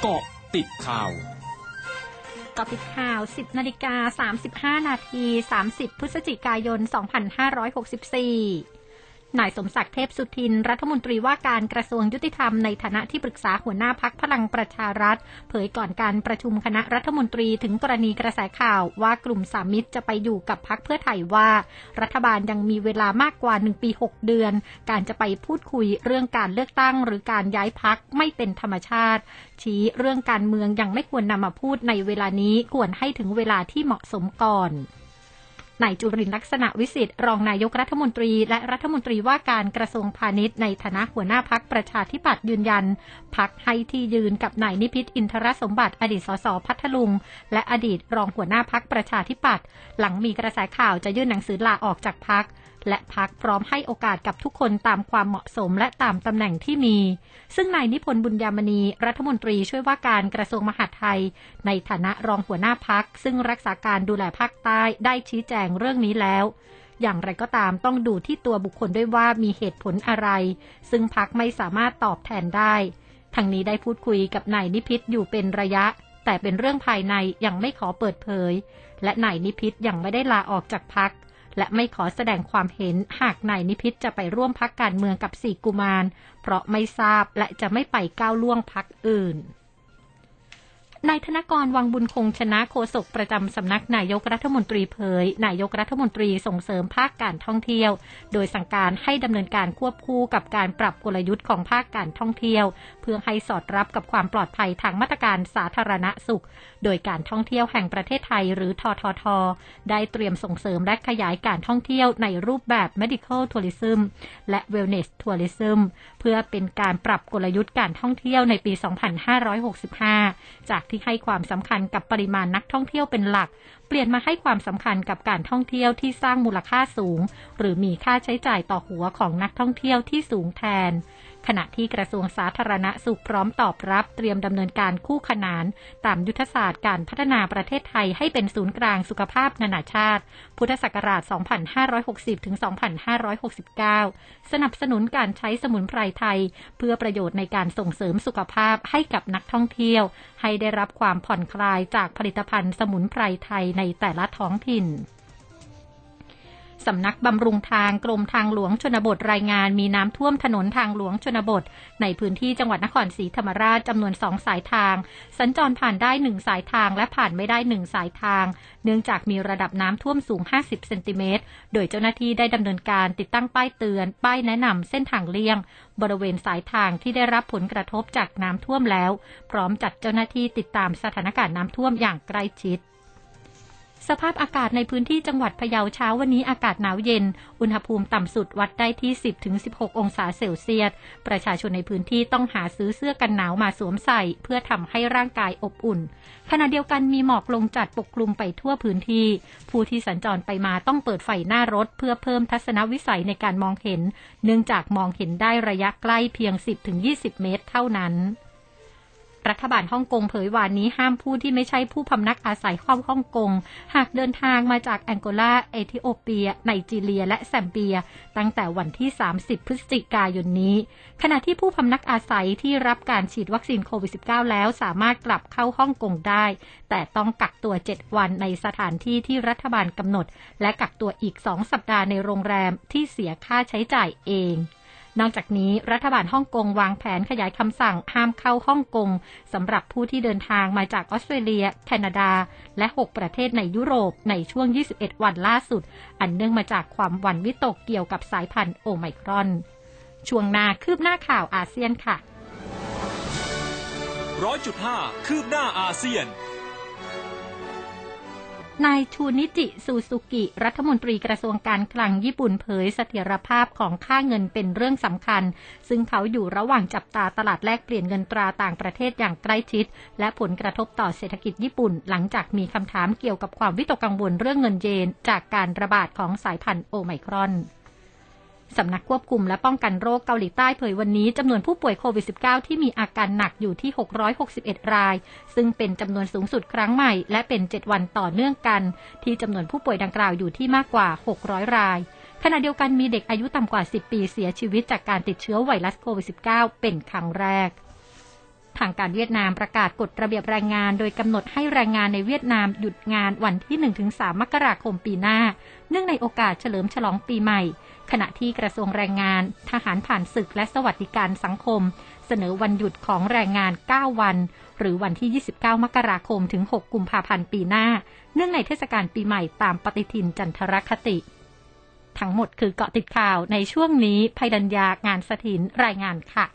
เกาะติดข่าวกาะติดข่าว 10นาฬิกา35 นาที 30 พฤศจิกายน 2564 นายสมศักดิ์เทพสุทิน รัฐมนตรีว่าการกระทรวงยุติธรรมในฐานะที่ปรึกษาหัวหน้าพักพลังประชารัฐ เผยก่อนการประชุมคณะรัฐมนตรีถึงกรณีกระแสข่าวว่ากลุ่มสามิตรจะไปอยู่กับพักเพื่อไทยว่า รัฐบาลยังมีเวลามากกว่า 1 ปี 6 เดือน การจะไปพูดคุยเรื่องการเลือกตั้ง หรือการย้ายพักไม่เป็นธรรมชาติ ชี้เรื่องการเมืองยังไม่ควรนำมาพูดในเวลานี้ควรให้ถึงเวลาที่เหมาะสมก่อน นายจุรินลักษณะวิสิทธิ์รองนายกรัฐมนตรี และรัฐมนตรีว่าการกระทรวงพาณิชย์ในฐานะหัวหน้าพักประชาธิปัตย์ยืนยันพักให้ที่ยืนกับนายนิพิษอินทรสมบัติอดีตสสพัทลุง และอดีตรองหัวหน้าพักประชาธิปัตย์หลังมีกระแสข่าวจะยื่นหนังสือลาออกจากพักและพักพร้อมให้โอกาสกับทุกคนตามความเหมาะสมและตามตำแหน่งที่มี ซึ่งนายนิพนธ์บุญยามณีรัฐมนตรีช่วยว่าการกระทรวงมหาดไทย ในฐานะรองหัวหน้าพักซึ่งรักษาการดูแลภาคใต้ได้ชี้แจงเรื่องนี้แล้วอย่างไรก็ตามต้องดูที่ตัวบุคคลด้วยว่ามีเหตุผลอะไร ซึ่งพักไม่สามารถตอบแทนได้ทางนี้ได้พูดคุยกับนายนิพิษอยู่เป็นระยะ แต่เป็นเรื่องภายในยังไม่ขอเปิดเผย และนายนิพิษยังไม่ได้ลาออกจากพัก และไม่ขอแสดงความเห็นหากนายนิพิษจะไปร่วมพักการเมืองกับสี่กุมาร เพราะไม่ทราบและจะไม่ไปก้าวล่วงพักอื่น นายธนกรวังบุญคงชนะโฆษกประจำสำนักนายกรัฐมนตรีเผย นายกรัฐมนตรีส่งเสริมภาคการท่องเที่ยว โดยสั่งการให้ดำเนินการควบคู่กับการปรับกลยุทธ์ของภาคการท่องเที่ยว เพื่อให้สอดรับกับความปลอดภัยทางมาตรการสาธารณสุข โดยการท่องเที่ยวแห่งประเทศไทยหรือททท ได้เตรียมส่งเสริมและขยายการท่องเที่ยวในรูปแบบ medical tourism และ wellness tourism เพื่อเป็นการปรับกลยุทธ์การท่องเที่ยวในปี 2565 จากที่ให้ความสำคัญกับปริมาณนักท่องเที่ยวเป็นหลัก เปลี่ยนมาให้ความสำคัญกับการท่องเที่ยวที่สร้างมูลค่าสูง หรือมีค่าใช้จ่ายต่อหัวของนักท่องเที่ยวที่สูงแทน ขณะที่กระทรวงสาธารณสุขพร้อมตอบรับเตรียมดำเนินการคู่ขนาน ตามยุทธศาสตร์การพัฒนาประเทศไทยให้เป็นศูนย์กลางสุขภาพนานาชาติ พุทธศักราช 2560 ถึง 2569 สนับสนุนการใช้สมุนไพรไทย เพื่อประโยชน์ในการส่งเสริมสุขภาพให้กับนักท่องเที่ยว ให้ได้รับความผ่อนคลายจากผลิตภัณฑ์สมุนไพรไทยในแต่ละท้องถิ่น สำนักบำรุงทางกรมทางหลวงชนบทรายงานมีน้ำท่วมถนนทางหลวงชนบท ในพื้นที่จังหวัดนครศรีธรรมราชจำนวนสองสายทาง สัญจรผ่านได้หนึ่งสายทางและผ่านไม่ได้หนึ่งสายทาง เนื่องจากมีระดับน้ำท่วมสูง 50 เซนติเมตร โดยเจ้าหน้าที่ได้ดำเนินการติดตั้งป้ายเตือน ป้ายแนะนำเส้นทางเลี่ยง บริเวณสายทางที่ได้รับผลกระทบจากน้ำท่วมแล้ว พร้อมจัดเจ้าหน้าที่ติดตามสถานการณ์น้ำท่วมอย่างใกล้ชิด สภาพอากาศในพื้นที่จังหวัดพะเยาเช้าวันนี้อากาศหนาวเย็น อุณหภูมิต่ำสุดวัดได้ที่ 10-16 องศาเซลเซียส ประชาชนในพื้นที่ต้องหาซื้อเสื้อกันหนาวมาสวมใส่ เพื่อทำให้ร่างกายอบอุ่น ขณะเดียวกันมีหมอกลงจัดปกคลุมไปทั่วพื้นที่ ผู้ที่สัญจรไปมาต้องเปิดไฟหน้ารถ เพื่อเพิ่มทัศนวิสัยในการมองเห็น เนื่องจากมองเห็นได้ระยะใกล้เพียง 10-20 เมตร เท่านั้น รัฐบาลฮ่องกงเผยวานนี้ห้ามผู้ที่ไม่ใช่ผู้พำนักอาศัยเข้าฮ่องกง หากเดินทางมาจากแองโกลา เอธิโอเปีย ไนจีเรีย และแซมเบีย ตั้งแต่วันที่ 30 พฤศจิกายนนี้ ขณะที่ผู้พำนักอาศัยที่รับการฉีดวัคซีนโควิด -19 แล้วสามารถกลับเข้าฮ่องกงได้ แต่ต้องกักตัว 7 วันในสถานที่ที่รัฐบาลกำหนด และกักตัวอีก 2 สัปดาห์ในโรงแรมที่เสียค่าใช้จ่ายเอง นอกจากนี้รัฐบาลฮ่องกงวางแผนขยายคำสั่งห้ามเข้าฮ่องกงสำหรับผู้ที่เดินทางมาจากออสเตรเลีย แคนาดา และ 6 ประเทศในยุโรปในช่วง 21 วันล่าสุด อันเนื่องมาจากความหวั่นวิตกเกี่ยวกับสายพันธุ์โอไมครอน ช่วงหน้าคืบหน้าข่าวอาเซียนค่ะร้อยจุดห้าคืบหน้าอาเซียน นายชูนิจิซูซูกิ รัฐมนตรีกระทรวงการคลังญี่ปุ่นเผยเสถียรภาพของค่าเงินเป็นเรื่องสำคัญ ซึ่งเขาอยู่ระหว่างจับตาตลาดแลกเปลี่ยนเงินตราต่างประเทศอย่างใกล้ชิด และผลกระทบต่อเศรษฐกิจญี่ปุ่น หลังจากมีคำถามเกี่ยวกับความวิตกกังวลเรื่องเงินเยน จากการระบาดของสายพันธุ์โอไมครอน สำนักควบคุมและป้องกันโรคเกาหลีใต้เผยวันนี้จำนวนผู้ป่วยโควิด -19 ที่มีอาการหนักอยู่ที่ 661 ราย ซึ่งเป็นจำนวนสูงสุดครั้งใหม่ และเป็น 7 วันต่อเนื่องกัน ที่จำนวนผู้ป่วยดังกล่าวอยู่ที่มากกว่า 600 ราย ขณะเดียวกันมีเด็กอายุต่ำกว่า 10 ปีเสียชีวิตจากการติดเชื้อไวรัสโควิด -19 เป็นครั้งแรก ทางการเวียดนามประกาศกฎระเบียบแรงงาน โดยกำหนดให้แรงงานในเวียดนามหยุดงานวันที่ 1-3 มกราคมปีหน้า เนื่องในโอกาสเฉลิมฉลองปีใหม่ ขณะที่กระทรวงแรงงาน ทหารผ่านศึกและสวัสดิการสังคม เสนอวันหยุดของแรงงาน 9 วัน หรือวันที่ 29 มกราคมถึง 6 กุมภาพันธ์ปีหน้า เนื่องในเทศกาลปีใหม่ตามปฏิทินจันทรคติ ทั้งหมดคือเกาะติดข่าวในช่วงนี้ภัยดัญญางานสถินรายงานค่ะ